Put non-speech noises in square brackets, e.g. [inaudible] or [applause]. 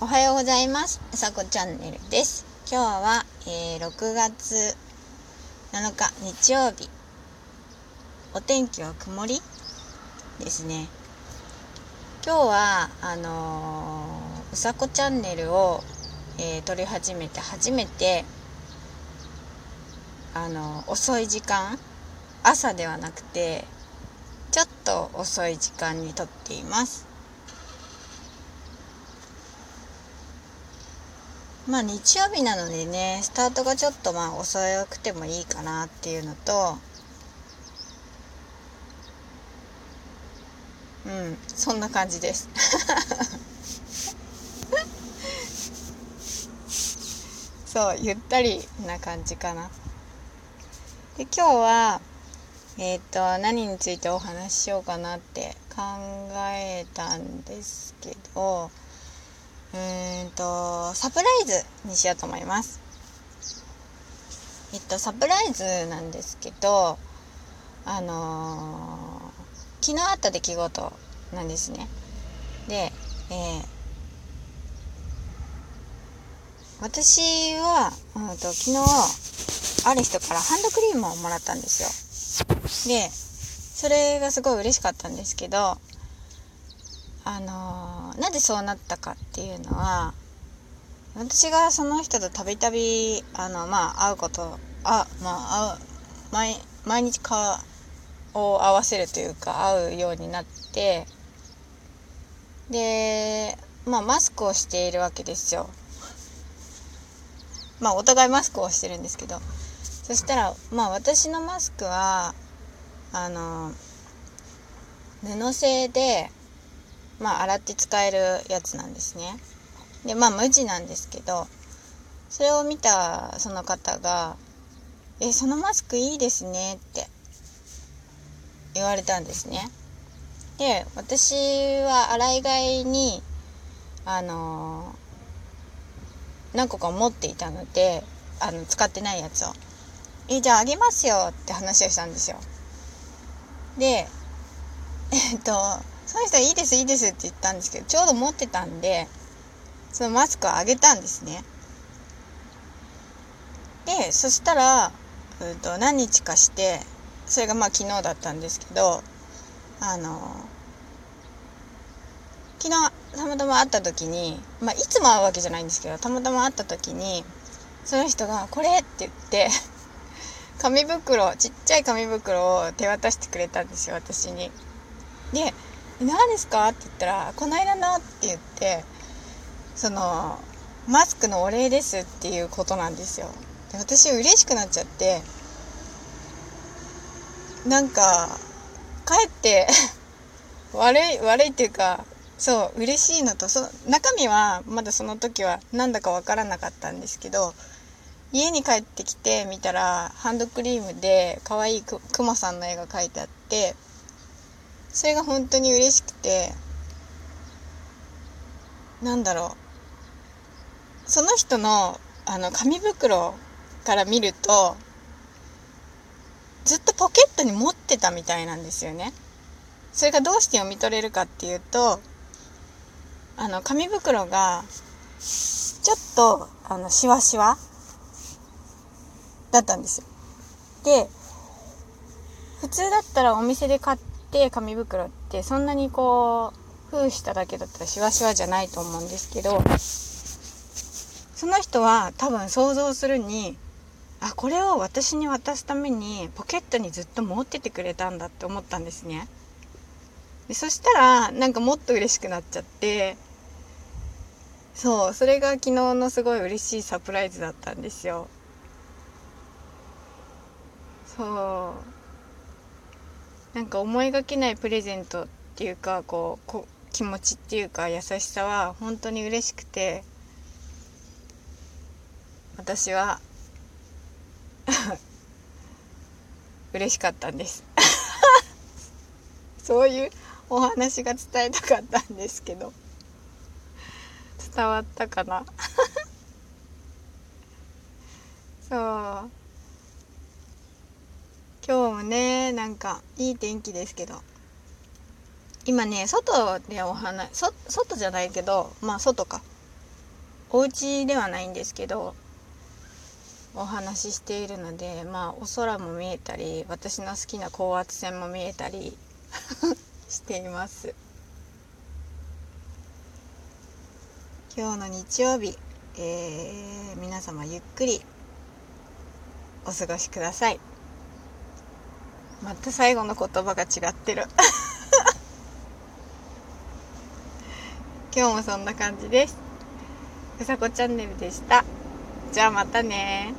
おはようございます。うさこチャンネルです。今日は、えー6月7日日曜日。お天気は曇りですね。今日は、あのーうさこチャンネルを、えー撮り始めて初めて、あのー遅い時間朝ではなくて、ちょっと遅い時間に撮っています。まあ日曜日なのでねスタートがちょっとまあ遅くてもいいかなっていうのとうんそんな感じです。[laughs] そうゆったりな感じかな。で今日はえっ、と何についてお話ししようかなって考えたんですけどうーんとサプライズにしようと思います。えっとサプライズなんですけどあのー昨日あった出来事なんですね。で、えー私は、うん、と昨日ある人からハンドクリームをもらったんですよ。でそれがすごい嬉しかったんですけどあのーなぜそうなったかっていうのは私がその人とたびたびあのまあ会うことあまあ会う毎毎日顔を合わせるというか会うようになってでまあマスクをしているわけですよ。まあお互いマスクをしてるんですけどそしたらまあ私のマスクはあの布製でまあ洗って使えるやつなんですね。でまあ無地なんですけどそれを見たその方が「えそのマスクいいですね」って言われたんですね。で私は洗い替えにあの何個か持っていたのであの使ってないやつを「えじゃああげますよ」って話をしたんですよ。でえっとその人はいいですいいですって言ったんですけどちょうど持ってたんでそのマスクをあげたんですねでそしたら、うん、と何日かしてそれがまあ昨日だったんですけどあの昨日たまたま会った時にまあいつも会うわけじゃないんですけどたまたま会った時にその人が「これ!」って言って紙袋ちっちゃい紙袋を手渡してくれたんですよ私に。で「何ですか?」って言ったら「この間の」って言ってそのマスクのお礼ですっていうことなんですよ。で私嬉しくなっちゃってなんかかえって [laughs] 悪い悪いっていうかそう嬉しいのとそ中身はまだその時はなんだかわからなかったんですけど家に帰ってきて見たらハンドクリームで可愛いくくまさんの絵が描いてあってそれが本当に嬉しくてなんだろうその人のあの紙袋から見るとずっとポケットに持ってたみたいなんですよね。それがどうして読み取れるかっていうとあの紙袋がちょっとあのシワシワだったんですよ。で普通だったらお店で買って紙袋ってそんなにこう封しただけだったらシワシワじゃないと思うんですけどその人は多分想像するにあこれを私に渡すためにポケットにずっと持っててくれたんだって思ったんですね。でそしたらなんかもっと嬉しくなっちゃってそうそれが昨日のすごい嬉しいサプライズだったんですよ。そう。なんか思いがけないプレゼントっていうかこうこ気持ちっていうか優しさは本当に嬉しくて私は [laughs] 嬉しかったんです。そういうお話が伝えたかったんですけど伝わったかな。[laughs] そう。もねなんかいい天気ですけど。今ね外でお花そ外じゃないけどまあ外か。お家ではないんですけどお話ししているのでまあお空も見えたり私の好きな高圧線も見えたり [laughs] しています。今日の日曜日、えー、皆様ゆっくりお過ごしください。また最後の言葉が違ってる。[laughs] 今日もそんな感じです。うさこチャンネルでした。じゃあまたね